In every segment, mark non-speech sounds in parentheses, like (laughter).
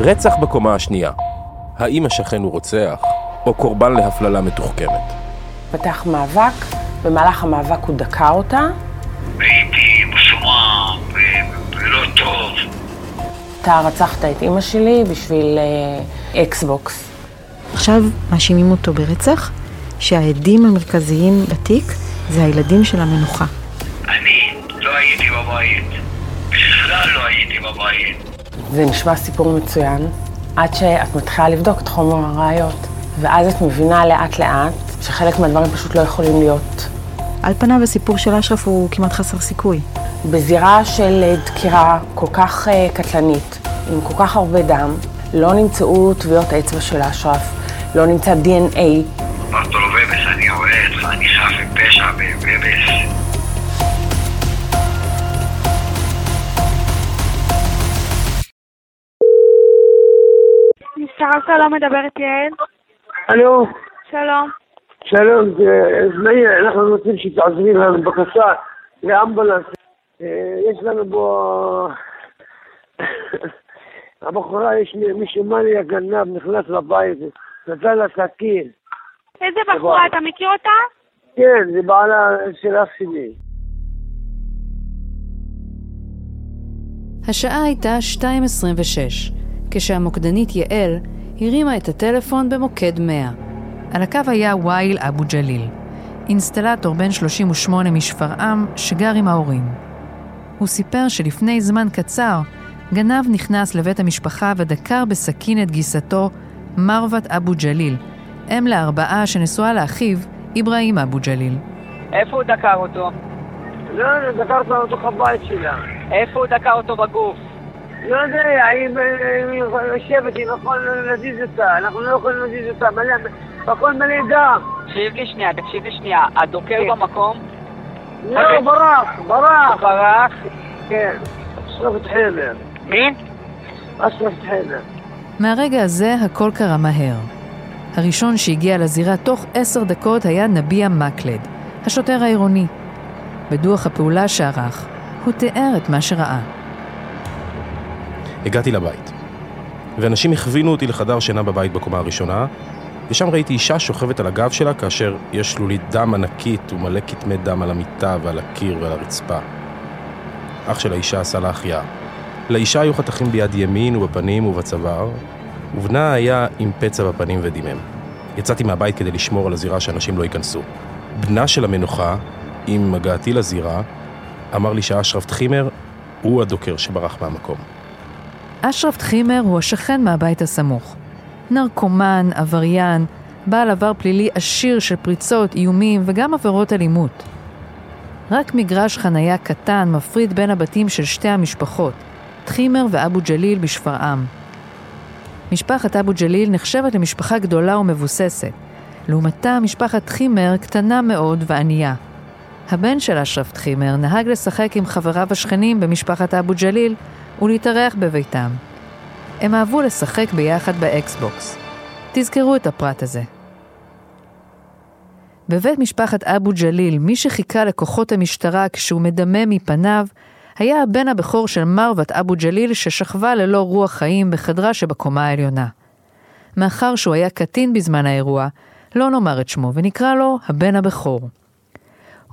רצח בקומה השנייה. האם השכן הוא רוצח, או קורבן להפללה מתוחכמת? פתח מאבק, במהלך המאבק הוא דקר אותה. הייתי מסומם ולא טוב. אתה רצחת את אימא שלי בשביל אה, אקסבוקס. עכשיו מאשימים אותו ברצח, שהעדים המרכזיים בתיק זה הילדים של המנוחה. אני לא הייתי בבית. בכלל לא הייתי בבית. זה נשמע סיפור מצוין, עד שאת מתחילה לבדוק את חומר הראיות, ואז את מבינה לאט לאט שחלק מהדברים פשוט לא יכולים להיות. על פניו הסיפור של אשרף הוא כמעט חסר סיכוי. בזירה של אה, דקירה כל כך uh, קטלנית, עם כל כך הרבה דם, לא נמצאו טביעות אצבע של אשרף, לא נמצא DNA. אמרת לו ובס, אני רואה אותך, אני חף מפשע בבס. משטרה שלום, מדברת יעל. הלו, שלום. שלום, זה זמני, אנחנו רוצים שתעזרי לנו בבקשה לאמבולנס. אה, יש לנו בו... (coughs) הבחורה, יש מי- מישהו מאלי הגנב, נכנס לבית, נתן לה סכין. איזה בחורה, אתה מכיר אותה? כן, זה בעלה של אח שלי. השעה הייתה 2.26, כשהמוקדנית יעל הרימה את הטלפון במוקד 100. על הקו היה וייל אבו ג'ליל, אינסטלטור בן 38 משפרעם שגר עם ההורים. הוא סיפר שלפני זמן קצר, גנב נכנס לבית המשפחה ודקר בסכין את גיסתו, מרוות אבו ג'ליל, אם לארבעה שנשואה לאחיו, אברהים אבו ג'ליל. איפה הוא דקר אותו? לא, לא, דקרת אותו בבית שלה. איפה הוא דקר אותו בגוף? לא יודע, היא יושבת, אם יכול להזיז אותה, אנחנו לא יכולים להזיז אותה, מלא, הכל מלא דם. תקשיב לי שנייה, תקשיב לי שנייה. הדוקר כן. במקום? לא, אוקיי. ברח, ברח. ברח? כן, אשרף חמר, מי? אשרף חמר. מהרגע הזה הכל קרה מהר. הראשון שהגיע לזירה תוך עשר דקות היה נביה מקלד, השוטר העירוני. בדוח הפעולה שערך, הוא תיאר את מה שראה. הגעתי לבית, ואנשים הכווינו אותי לחדר שינה בבית בקומה הראשונה, ושם ראיתי אישה שוכבת על הגב שלה כאשר יש שלולית דם ענקית ומלא כתמי דם על המיטה ועל הקיר ועל הרצפה. אח של האישה עשה לה החייאה. לאישה היו חתכים ביד ימין ובפנים ובצוואר, ובנה היה עם פצע בפנים ודימם. יצאתי מהבית כדי לשמור על הזירה שאנשים לא ייכנסו. בנה של המנוחה, עם הגעתי לזירה, אמר לי שאשרף טחימר הוא הדוקר שברח מהמקום. אשרף טחימר הוא השכן מהבית הסמוך. נרקומן, עבריין, בעל עבר פלילי עשיר של פריצות, איומים וגם עבירות אלימות. רק מגרש חניה קטן מפריד בין הבתים של שתי המשפחות, טחימר ואבו ג'ליל בשפרעם. משפחת אבו ג'ליל נחשבת למשפחה גדולה ומבוססת. לעומתה, משפחת טחימר קטנה מאוד וענייה. הבן של אשרף טחימר נהג לשחק עם חבריו השכנים במשפחת אבו ג'ליל ולהתארח בביתם. הם אהבו לשחק ביחד באקסבוקס. תזכרו את הפרט הזה. בבית משפחת אבו ג'ליל, מי שחיכה לכוחות המשטרה כשהוא מדמם מפניו, היה הבן הבכור של מרוות אבו ג'ליל ששכבה ללא רוח חיים בחדרה שבקומה העליונה. מאחר שהוא היה קטין בזמן האירוע, לא נאמר את שמו ונקרא לו הבן הבכור.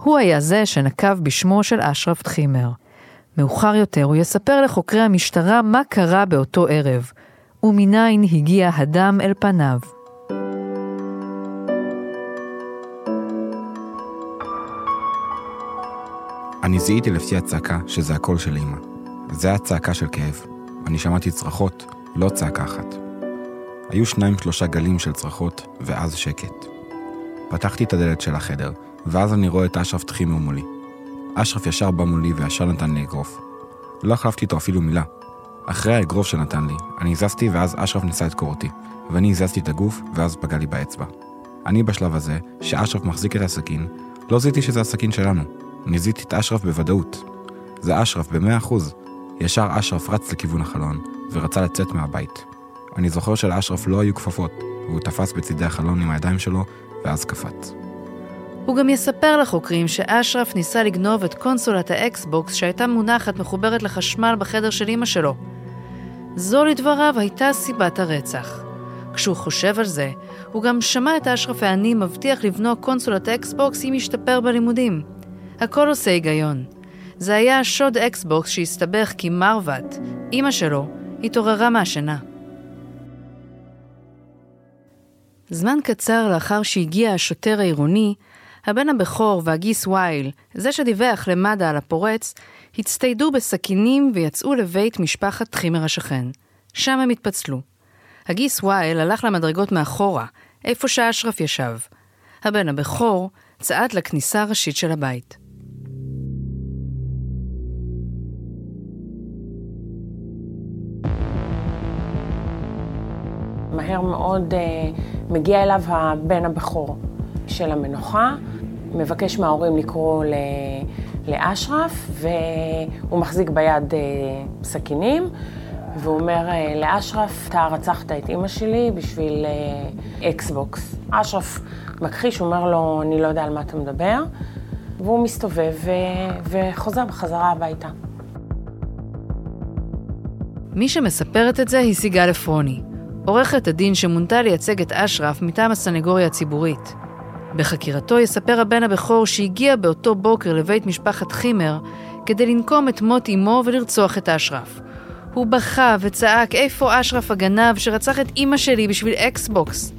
הוא היה זה שנקב בשמו של אשרף טחימר. מאוחר יותר הוא יספר לחוקרי המשטרה מה קרה באותו ערב, ומניין הגיע הדם אל פניו. אני זיהיתי לפי הצעקה שזה הקול של אמא. זה היה צעקה של כאב. אני שמעתי צרחות, לא צעקה אחת. היו שניים שלושה גלים של צרחות, ואז שקט. פתחתי את הדלת של החדר, ואז אני רואה את אשרף טחימר מולי. אשרף ישר בא מולי וישר נתן לי אגרוף. לא החלפתי איתו אפילו מילה. אחרי האגרוף שנתן לי, אני הזזתי ואז אשרף ניסה לדקור אותי, ואני הזזתי את הגוף ואז פגע לי באצבע. אני בשלב הזה, שאשרף מחזיק את הסכין, לא זיהיתי שזה הסכין שלנו. אני זיהיתי את אשרף בוודאות. זה אשרף במאה אחוז. ישר אשרף רץ לכיוון החלון, ורצה לצאת מהבית. אני זוכר שלאשרף לא היו כפפות, והוא תפס בצידי החלון עם הידיים שלו, ואז קפץ. הוא גם יספר לחוקרים שאשרף ניסה לגנוב את קונסולת האקסבוקס שהייתה מונחת מחוברת לחשמל בחדר של אמא שלו. זו לדבריו הייתה סיבת הרצח. כשהוא חושב על זה, הוא גם שמע את אשרף העני מבטיח לבנו קונסולת אקסבוקס אם ישתפר בלימודים. הכל עושה היגיון. זה היה שוד אקסבוקס שהסתבך כי מרוות, אימא שלו, התעוררה מהשינה. זמן קצר לאחר שהגיע השוטר העירוני, הבן הבכור והגיס וייל, זה שדיווח למד"א על הפורץ, הצטיידו בסכינים ויצאו לבית משפחת חימר השכן. שם הם התפצלו. הגיס וייל הלך למדרגות מאחורה, איפה שאשרף ישב. הבן הבכור צעד לכניסה הראשית של הבית. מהר מאוד uh, מגיע אליו הבן הבכור של המנוחה, מבקש מההורים לקרוא ל... לאשרף, והוא מחזיק ביד uh, סכינים, והוא אומר uh, לאשרף, אתה רצחת את אימא שלי בשביל אקסבוקס. Uh, אשרף מכחיש, אומר לו, אני לא יודע על מה אתה מדבר, והוא מסתובב ו... וחוזר בחזרה הביתה. מי שמספרת את זה היא סיגל עפרוני, עורכת הדין שמונתה לייצג את אשרף מטעם הסנגוריה הציבורית. בחקירתו יספר הבן הבכור שהגיע באותו בוקר לבית משפחת חימר כדי לנקום את מות אמו ולרצוח את אשרף. הוא בכה וצעק איפה אשרף הגנב שרצח את אימא שלי בשביל אקסבוקס.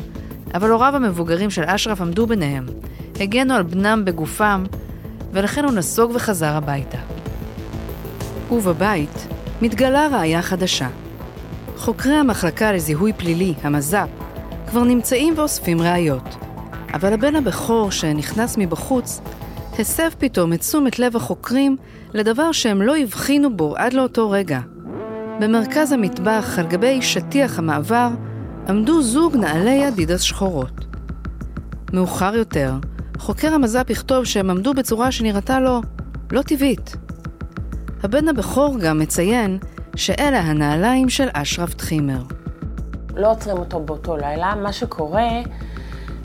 אבל הוריו המבוגרים של אשרף עמדו ביניהם, הגנו על בנם בגופם, ולכן הוא נסוג וחזר הביתה. ובבית מתגלה ראיה חדשה. חוקרי המחלקה לזיהוי פלילי, המז"פ, כבר נמצאים ואוספים ראיות. אבל הבן הבכור שנכנס מבחוץ, הסב פתאום את תשומת לב החוקרים לדבר שהם לא הבחינו בו עד לאותו רגע. במרכז המטבח, על גבי שטיח המעבר, עמדו זוג נעלי אדידס שחורות. מאוחר יותר, חוקר המז"פ יכתוב שהם עמדו בצורה שנראתה לו לא טבעית. הבן הבכור גם מציין שאלה הנעליים של אשרף טחימר. לא עוצרים אותו באותו לילה, מה שקורה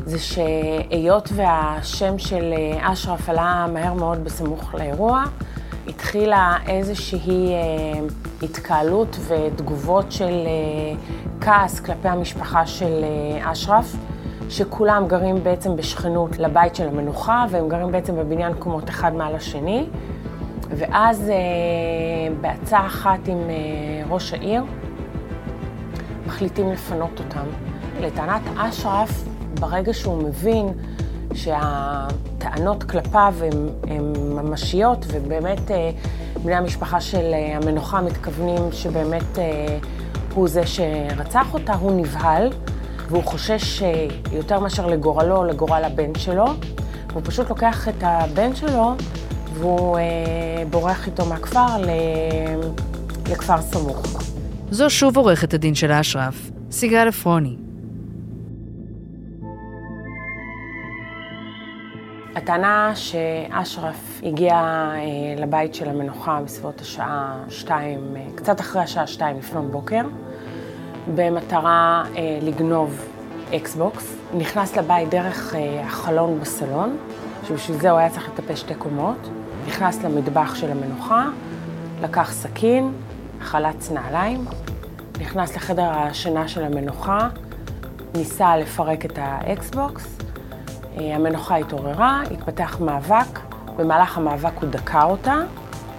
זה שהיות והשם של אה, אשרף עלה מהר מאוד בסמוך לאירוע, התחילה איזושהי אה, התקהלות ותגובות של אה, כעס כלפי המשפחה של אשרף, שכולם גרים בעצם בשכנות לבית של המנוחה, והם גרים בעצם בבניין קומות אחד מעל השני. ואז בעצה אחת עם ראש העיר, מחליטים לפנות אותם. לטענת אשרף, ברגע שהוא מבין שהטענות כלפיו הן ממשיות, ובאמת אה, בני המשפחה של המנוחה מתכוונים שבאמת הוא זה שרצח אותה, הוא נבהל, והוא חושש יותר מאשר לגורלו לגורל הבן שלו, והוא פשוט לוקח את הבן שלו והוא אה, בורח איתו מהכפר. לכפר סמוך. זו שוב עורכת הדין של אשרף, סיגל עפרוני. הטענה שאשרף הגיע אה, לבית של המנוחה בסביבות השעה שתיים, אה, קצת אחרי השעה שתיים לפנות בוקר, במטרה אה, לגנוב אקסבוקס. נכנס לבית דרך החלון בסלון, שבשביל זה הוא היה צריך לטפש שתי קומות. נכנס למטבח של המנוחה, לקח סכין, חלץ נעליים, נכנס לחדר השינה של המנוחה, ניסה לפרק את האקסבוקס, המנוחה התעוררה, התפתח מאבק, במהלך המאבק הוא דקה אותה.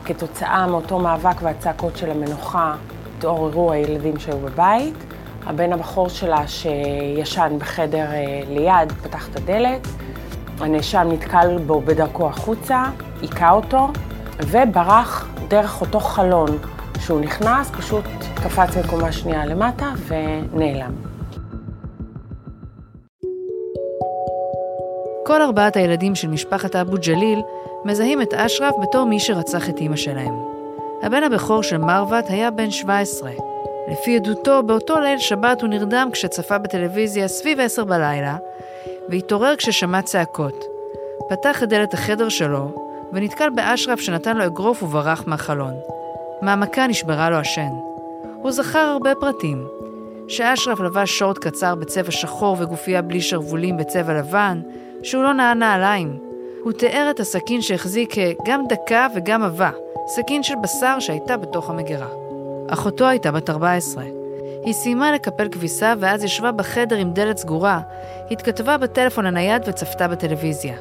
כתוצאה מאותו מאבק והצעקות של המנוחה התעוררו הילדים שהיו בבית. הבן הבכור שלה שישן בחדר אה, ליד פתח את הדלת, הנאשם נתקל בו בדרכו החוצה, היכה אותו, וברח דרך אותו חלון שהוא נכנס, פשוט קפץ מקומה שנייה למטה ונעלם. כל ארבעת הילדים של משפחת אבו ג'ליל מזהים את אשרף בתור מי שרצח את אימא שלהם. הבן הבכור של מרוות היה בן 17. לפי עדותו, באותו ליל שבת הוא נרדם כשצפה בטלוויזיה סביב עשר בלילה, והתעורר כששמע צעקות. פתח את דלת החדר שלו, ונתקל באשרף שנתן לו אגרוף וברח מהחלון. מהמכה נשברה לו השן. הוא זכר הרבה פרטים. שאשרף לבש שורט קצר בצבע שחור וגופייה בלי שרוולים בצבע לבן, שהוא לא נעה נעליים. הוא תיאר את הסכין שהחזיק כגם דקה וגם עבה, סכין של בשר שהייתה בתוך המגירה. אחותו הייתה בת 14. היא סיימה לקפל כביסה ואז ישבה בחדר עם דלת סגורה, התכתבה בטלפון הנייד וצפתה בטלוויזיה.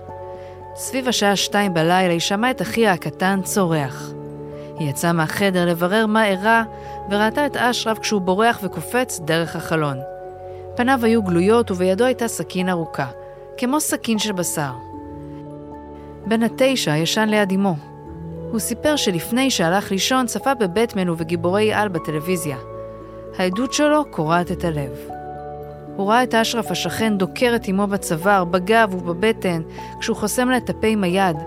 סביב השעה שתיים בלילה היא שמעה את אחיה הקטן צורח. היא יצאה מהחדר לברר מה אירע, וראתה את אשרף כשהוא בורח וקופץ דרך החלון. פניו היו גלויות ובידו הייתה סכין ארוכה, כמו סכין של בשר. בן התשע ישן ליד אמו. הוא סיפר שלפני שהלך לישון צפה בבטמן ובגיבורי על בטלוויזיה. העדות שלו קורעת את הלב. הוא ראה את אשרף השכן דוקר את אמו בצוואר, בגב ובבטן, כשהוא חוסם לה את הפה עם היד.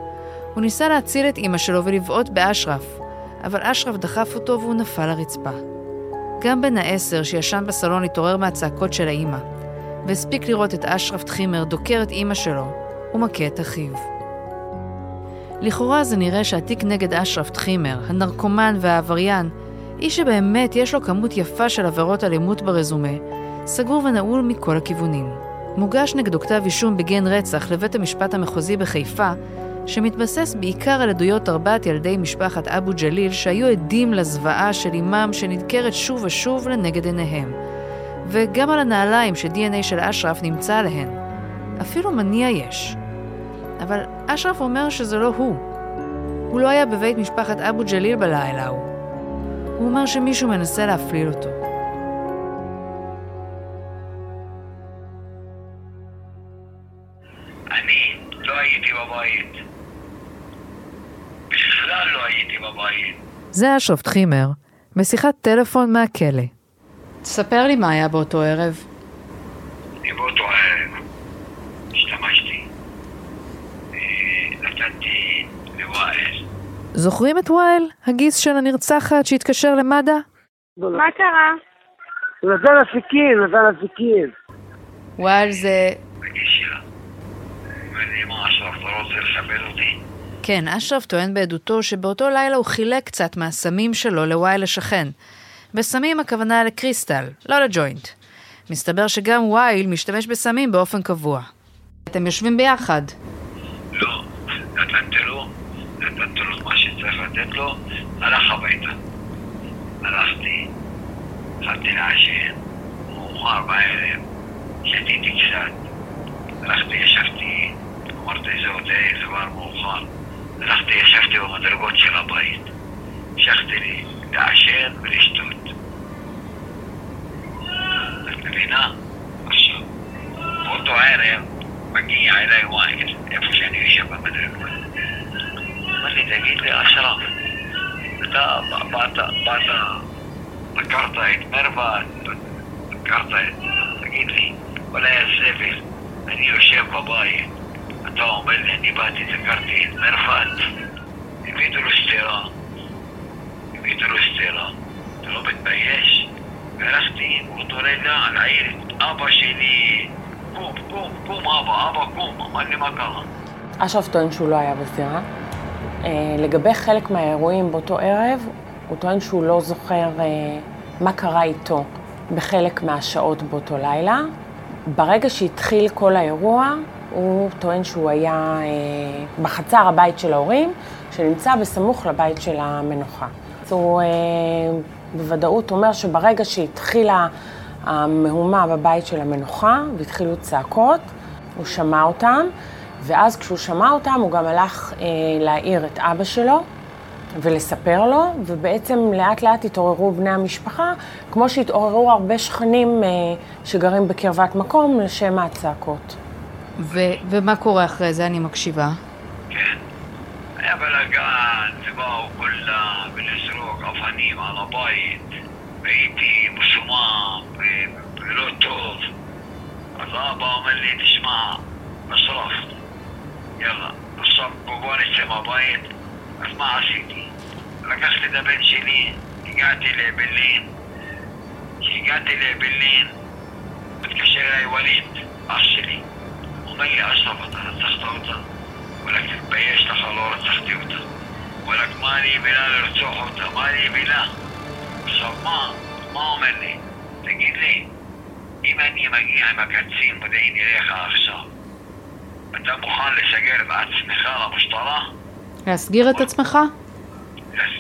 הוא ניסה להציל את אמא שלו ולבעוט באשרף, אבל אשרף דחף אותו והוא נפל לרצפה. גם בן העשר שישן בסלון התעורר מהצעקות של האימא, והספיק לראות את אשרף טחימר דוקר את אימא שלו ומכה את אחיו. לכאורה זה נראה שהתיק נגד אשרף טחימר, הנרקומן והעבריין, איש שבאמת יש לו כמות יפה של עבירות אלימות ברזומה, סגור ונעול מכל הכיוונים. מוגש נגדו כתב אישום בגין רצח לבית המשפט המחוזי בחיפה, שמתבסס בעיקר על עדויות ארבעת ילדי משפחת אבו ג'ליל שהיו עדים לזוועה של אמם שנדקרת שוב ושוב לנגד עיניהם, וגם על הנעליים ש-DNA של אשרף נמצא עליהן. אפילו מניע יש. אבל אשרף אומר שזה לא הוא. הוא לא היה בבית משפחת אבו ג'ליל בלילה ההוא. הוא אומר שמישהו מנסה להפליל אותו. אני לא הייתי בבית. בכלל לא הייתי בבית. זה אשרף טחימר, בשיחת טלפון מהכלא. ספר לי מה היה באותו ערב. אני באותו ערב השתמשתי. אה, נתתי לואל. זוכרים את וואל, הגיס של הנרצחת שהתקשר למד"א? מה קרה? הוא נתן לה סכין, נתן לה סכין. וואל זה... לא? כן, אשרף טוען בעדותו שבאותו לילה הוא חילק קצת מהסמים שלו לוואי לשכן. בסמים הכוונה לקריסטל, לא לג'וינט. מסתבר שגם וייל משתמש בסמים באופן קבוע. אתם יושבים ביחד. לא, נתתי לו, נתתי לו מה שצריך לתת לו, הלך הביתה. הלכתי, התחלתי לעשן, מאוחר בערב, שתיתי קצת. הלכתי, ישבתי, אמרתי זה זה כבר מאוחר. הלכתי, ישבתי במדרגות של הבית. המשכתי לי לעשן ולשתות. את מבינה? עכשיו, באותו ערב מגיע אליי וייל, איפה שאני יושב במדרגות. אומר לי, תגיד לי, אשרף, אתה באת, באת, בקרת את מרבד, בקרת את... תגיד לי, אולי הזבל, אני יושב בבית, אתה אומר לי, אני באתי, סגרתי הבאתי לו סטירה, אתה לא מתבייש? והלכתי באותו רגע לעיר את אבא שלי, קום, קום, קום אבא, אבא קום, אמר לי מה קרה? אשרף טוען שהוא לא היה בזירה. אה, לגבי חלק מהאירועים באותו ערב, הוא טוען שהוא לא זוכר אה, מה קרה איתו בחלק מהשעות באותו לילה. ברגע שהתחיל כל האירוע, הוא טוען שהוא היה אה, בחצר הבית של ההורים, שנמצא בסמוך לבית של המנוחה. אז הוא אה, בוודאות אומר שברגע שהתחילה המהומה בבית של המנוחה והתחילו צעקות, הוא שמע אותם, ואז כשהוא שמע אותם הוא גם הלך אה, להעיר את אבא שלו ולספר לו, ובעצם לאט לאט התעוררו בני המשפחה, כמו שהתעוררו הרבה שכנים אה, שגרים בקרבת מקום לשם הצעקות. ו- ומה קורה אחרי זה? אני מקשיבה. כן. היה בלאגן, ובאו כולם ולזרוק אבנים על הבית, והייתי מסומם ו- ולא טוב. אז אבא אומר לי, תשמע, אשרף, יאללה, עכשיו בוא בוא נצא מהבית. אז מה עשיתי? לקחתי את הבן שלי, הגעתי לאעבלין. כשהגעתי לאעבלין, מתקשר אליי ווליד, אח וואלכ, מה אני בינה לרצוח אותה? מה אני בינה? עכשיו, מה? מה אומר לי? תגיד לי, אם אני מגיע עם הקצין מודיעין אליך עכשיו, אתה מוכן לסגר בעצמך למשטרה? להסגיר את עצמך?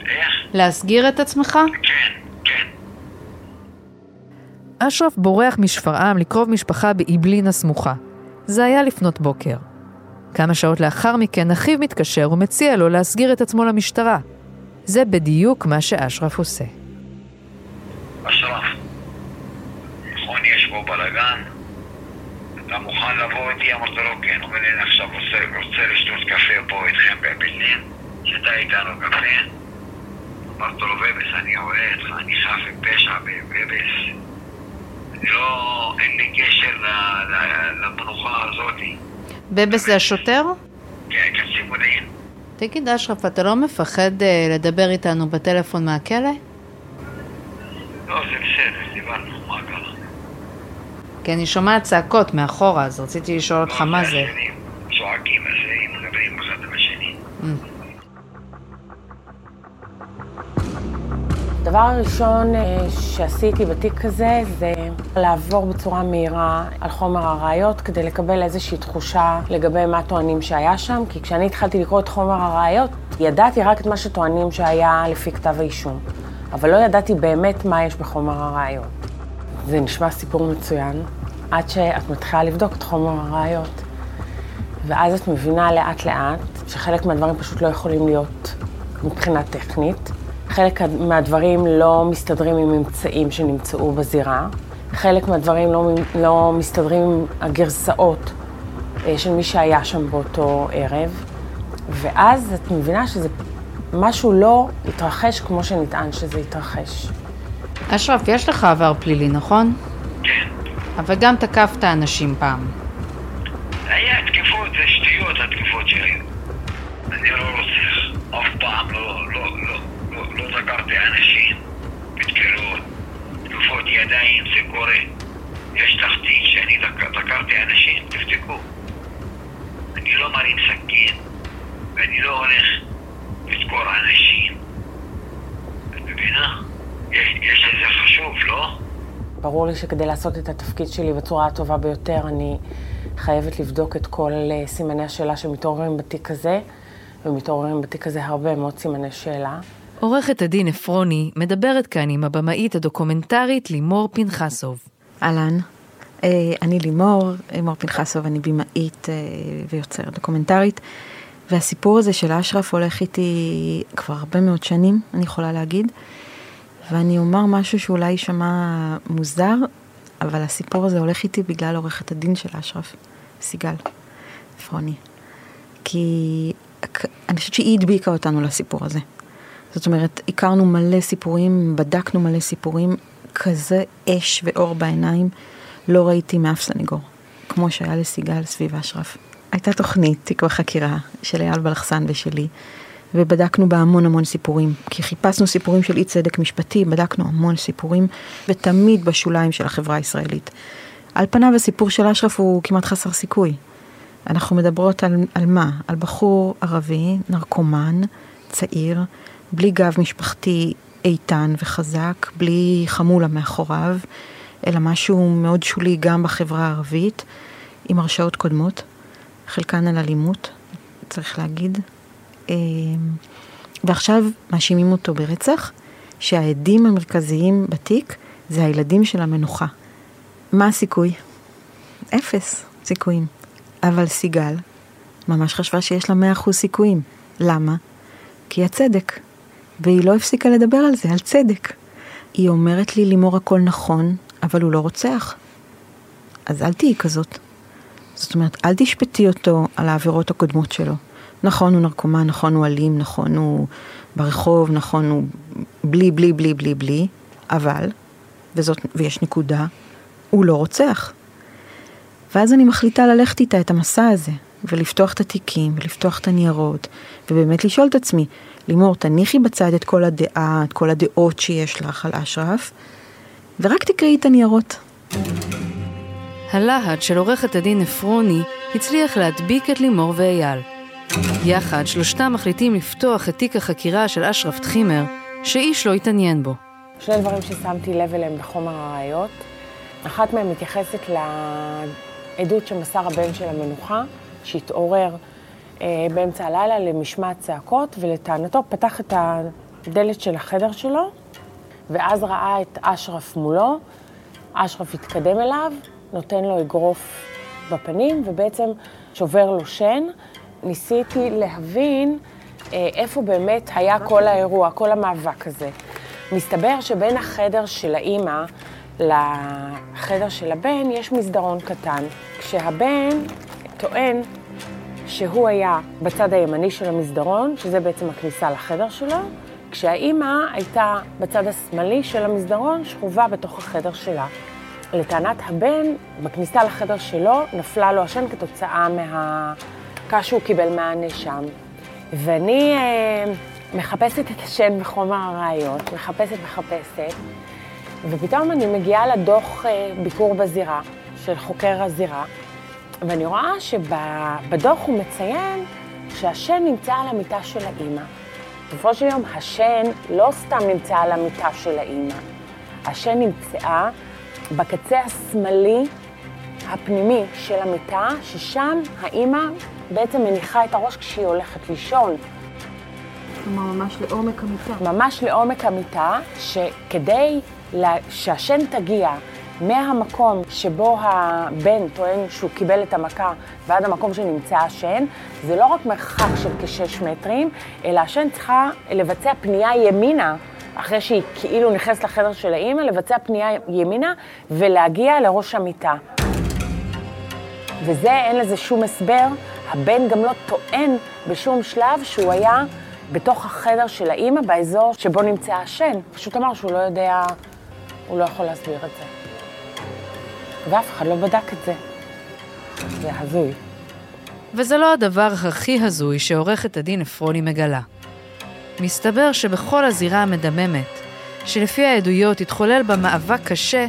איך? להסגיר את עצמך? כן. כן. אשרף בורח משפרעם לקרוב משפחה באעבלין הסמוכה. זה היה לפנות בוקר. כמה שעות לאחר מכן אחיו מתקשר ומציע לו להסגיר את עצמו למשטרה. זה בדיוק מה שאשרף עושה. אשרף, נכון יש פה בלאגן? אתה מוכן לבוא איתי? אמרתי לו כן. אומר אני עכשיו רוצה, רוצה לשתות קפה פה איתכם באעבלין, שתה איתנו קפה. אמרתי לו, בבס, אני רואה איתך, אני חף מפשע בבס. אני לא, אין לי קשר למנוחה הזאתי. בבס זה השוטר? כן, מודיעין. תגיד, אשרף, אתה לא מפחד אה, לדבר איתנו בטלפון מהכלא? לא, זה בסדר, דיברנו, מה קרה? כי אני שומעת צעקות מאחורה, אז רציתי לשאול אותך לא, מה זה. צועקים על הדבר הראשון אה, שעשיתי בתיק הזה זה לעבור בצורה מהירה על חומר הראיות כדי לקבל איזושהי תחושה לגבי מה טוענים שהיה שם, כי כשאני התחלתי לקרוא את חומר הראיות, ידעתי רק את מה שטוענים שהיה לפי כתב האישום, אבל לא ידעתי באמת מה יש בחומר הראיות. זה נשמע סיפור מצוין, עד שאת מתחילה לבדוק את חומר הראיות. ואז את מבינה לאט-לאט שחלק מהדברים פשוט לא יכולים להיות מבחינה טכנית. חלק מהדברים לא מסתדרים עם ממצאים שנמצאו בזירה. חלק מהדברים לא, לא מסתדרים עם הגרסאות אה, של מי שהיה שם באותו ערב. ואז את מבינה שזה משהו לא התרחש כמו שנטען שזה התרחש. אשרף, יש לך עבר פלילי, נכון? כן. אבל גם תקפת אנשים פעם. היה תקיפות, זה שטויות התקיפות שהיו. אני לא רוצח. אף פעם לא, לא דקרתי אנשים בדקירות, תקיפות ידיים, זה קורה. יש תחתית שאני דק, דקרתי אנשים, תבדקו. אני לא מרים סכין, ואני לא הולך לדקור אנשים. את מבינה? יש, יש לזה חשוב, לא? ברור לי שכדי לעשות את התפקיד שלי בצורה הטובה ביותר, אני חייבת לבדוק את כל אה, סימני השאלה שמתעוררים בתיק הזה, ומתעוררים בתיק הזה הרבה מאוד סימני שאלה. עורכת הדין עפרוני מדברת כאן עם הבמאית הדוקומנטרית לימור פנחסוב. אהלן, אה, אני לימור, לימור פנחסוב, אני במאית אה, ויוצרת דוקומנטרית, והסיפור הזה של אשרף הולך איתי כבר הרבה מאוד שנים, אני יכולה להגיד, ואני אומר משהו שאולי יישמע מוזר, אבל הסיפור הזה הולך איתי בגלל עורכת הדין של אשרף, סיגל עפרוני. כי אני חושבת שהיא הדביקה אותנו לסיפור הזה. זאת אומרת, הכרנו מלא סיפורים, בדקנו מלא סיפורים, כזה אש ואור בעיניים לא ראיתי מאף סנגור, כמו שהיה לסיגל סביב אשרף. הייתה תוכנית, תקווה חקירה, של אייל בלחסן ושלי, ובדקנו בה המון המון סיפורים, כי חיפשנו סיפורים של אי צדק משפטי, בדקנו המון סיפורים, ותמיד בשוליים של החברה הישראלית. על פניו הסיפור של אשרף הוא כמעט חסר סיכוי. אנחנו מדברות על, על מה? על בחור ערבי, נרקומן, צעיר, בלי גב משפחתי איתן וחזק, בלי חמולה מאחוריו, אלא משהו מאוד שולי גם בחברה הערבית, עם הרשעות קודמות, חלקן על אלימות, צריך להגיד. ועכשיו מאשימים אותו ברצח, שהעדים המרכזיים בתיק זה הילדים של המנוחה. מה הסיכוי? אפס סיכויים. אבל סיגל ממש חשבה שיש לה 100% סיכויים. למה? כי הצדק. והיא לא הפסיקה לדבר על זה, על צדק. היא אומרת לי, לימור, הכל נכון, אבל הוא לא רוצח. אז אל תהיי כזאת. זאת אומרת, אל תשפטי אותו על העבירות הקודמות שלו. נכון, הוא נרקומן, נכון, הוא אלים, נכון, הוא ברחוב, נכון, הוא בלי, בלי, בלי, בלי, בלי, אבל, וזאת, ויש נקודה, הוא לא רוצח. ואז אני מחליטה ללכת איתה את המסע הזה, ולפתוח את התיקים, ולפתוח את הניירות, ובאמת לשאול את עצמי, לימור, תניחי בצד את כל הדעה, את כל הדעות שיש לך על אשרף, ורק תקראי את הניירות. הלהט של עורכת הדין עפרוני הצליח להדביק את לימור ואייל. יחד שלושתם מחליטים לפתוח את תיק החקירה של אשרף טחימר, שאיש לא התעניין בו. שני דברים ששמתי לב אליהם בחומר הראיות. אחת מהן מתייחסת לעדות שמסר הבן של המנוחה, שהתעורר אה, באמצע הלילה למשמע צעקות, ולטענתו פתח את הדלת של החדר שלו, ואז ראה את אשרף מולו, אשרף התקדם אליו, נותן לו אגרוף בפנים, ובעצם שובר לו שן. ניסיתי להבין אה, איפה באמת היה כל האירוע, כל המאבק הזה. מסתבר שבין החדר של האימא לחדר של הבן יש מסדרון קטן. כשהבן טוען שהוא היה בצד הימני של המסדרון, שזה בעצם הכניסה לחדר שלו, כשהאימא הייתה בצד השמאלי של המסדרון, שכובה בתוך החדר שלה. לטענת הבן, בכניסה לחדר שלו נפלה לו השן כתוצאה מהמכה שהוא קיבל מהנאשם. ואני אה, מחפשת את השן בחומר הראיות, מחפשת, מחפשת, ופתאום אני מגיעה לדוח אה, ביקור בזירה של חוקר הזירה, ואני רואה שבדוח הוא מציין שהשן נמצא על המיטה של האימא. בסופו של יום השן לא סתם נמצא על המיטה של האימא, השן נמצאה בקצה השמאלי הפנימי של המיטה, ששם האימא בעצם מניחה את הראש כשהיא הולכת לישון. כלומר, ממש לעומק המיטה. ממש לעומק המיטה, שכדי שהשן תגיע מהמקום שבו הבן טוען שהוא קיבל את המכה ועד המקום שנמצא השן, זה לא רק מרחק של כשש מטרים, אלא השן צריכה לבצע פנייה ימינה, אחרי שהיא כאילו נכנסת לחדר של האימא, לבצע פנייה ימינה ולהגיע לראש המיטה. וזה, אין לזה שום הסבר. הבן גם לא טוען בשום שלב שהוא היה בתוך החדר של האימא, באזור שבו נמצא השן. פשוט אמר שהוא לא יודע, הוא לא יכול להסביר את זה. ואף אחד לא בדק את זה. זה הזוי. וזה לא הדבר הכי הזוי שעורכת הדין עפרוני מגלה. מסתבר שבכל הזירה המדממת, שלפי העדויות התחולל בה מאבק קשה,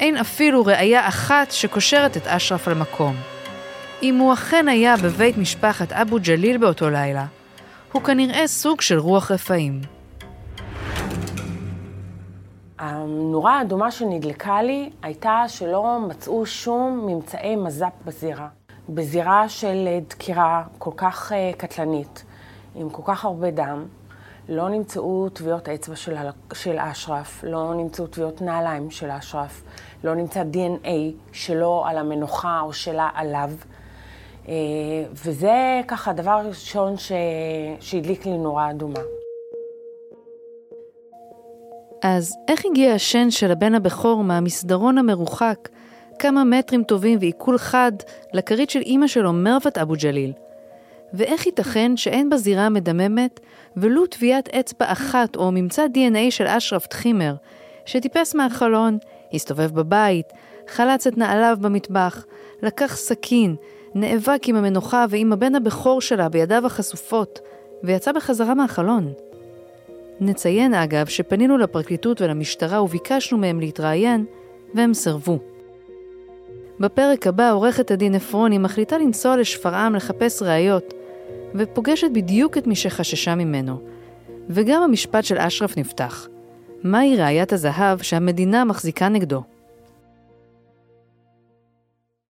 אין אפילו ראייה אחת שקושרת את אשרף על מקום. אם הוא אכן היה בבית משפחת אבו ג'ליל באותו לילה, הוא כנראה סוג של רוח רפאים. הנורה האדומה שנדלקה לי הייתה שלא מצאו שום ממצאי מז"פ בזירה. בזירה של דקירה כל כך uh, קטלנית, עם כל כך הרבה דם, לא נמצאו טביעות אצבע של, של אשרף, לא נמצאו טביעות נעליים של אשרף, לא נמצא DNA שלו על המנוחה או שלה עליו. אה, וזה ככה הדבר הראשון ש... שהדליק לי נורה אדומה. אז איך הגיע השן של הבן הבכור מהמסדרון המרוחק, כמה מטרים טובים ועיכול חד, לכרית של אימא שלו, מרוות אבו ג'ליל? ואיך ייתכן שאין בזירה המדממת ולו טביעת אצבע אחת או ממצא DNA של אשרף טחימר, שטיפס מהחלון, הסתובב בבית, חלץ את נעליו במטבח, לקח סכין, נאבק עם המנוחה ועם הבן הבכור שלה בידיו החשופות, ויצא בחזרה מהחלון. נציין אגב שפנינו לפרקליטות ולמשטרה וביקשנו מהם להתראיין, והם סרבו. בפרק הבא עורכת הדין עפרוני מחליטה לנסוע לשפרעם לחפש ראיות, ופוגשת בדיוק את מי שחששה ממנו. וגם המשפט של אשרף נפתח. מהי ראיית הזהב שהמדינה מחזיקה נגדו?